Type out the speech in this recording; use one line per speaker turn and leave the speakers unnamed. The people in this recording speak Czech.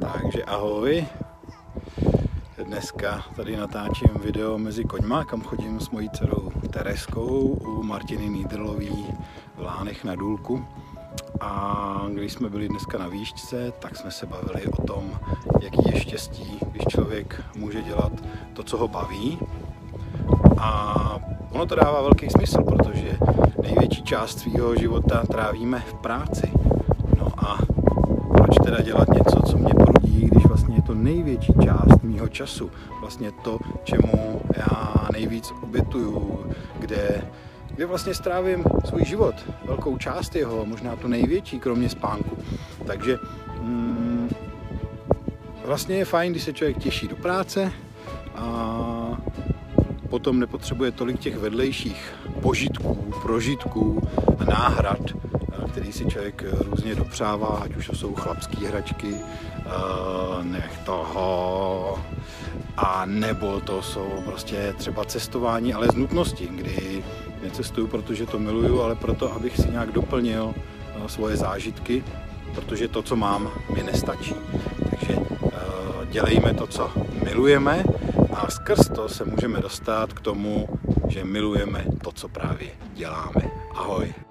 Takže ahoj. Dneska tady natáčím video mezi koňma, kam chodím s mojí dcerou Tereskou u Martiny Nídrlový v Lánech na Důlku. A když jsme byli dneska na výšce, tak jsme se bavili o tom, jaký je štěstí, když člověk může dělat to, co ho baví. A ono to dává velký smysl, protože největší část svého života trávíme v práci. No a proč teda dělat něco, co mě to největší část mýho času, vlastně to, čemu já nejvíc obětuju, kde, kde vlastně strávím svůj život, velkou část jeho, možná tu největší, kromě spánku. Takže mm, vlastně je fajn, když se člověk těší do práce a potom nepotřebuje tolik těch vedlejších požitků, prožitků a náhrad, který si člověk různě dopřává, ať už to jsou chlapské hračky, nech toho, a nebo to jsou prostě třeba cestování, ale z nutnosti, kdy necestuju, protože to miluju, ale proto, abych si nějak doplnil svoje zážitky, protože to, co mám, mi nestačí. Takže dělejme to, co milujeme a skrz to se můžeme dostat k tomu, že milujeme to, co právě děláme. Ahoj!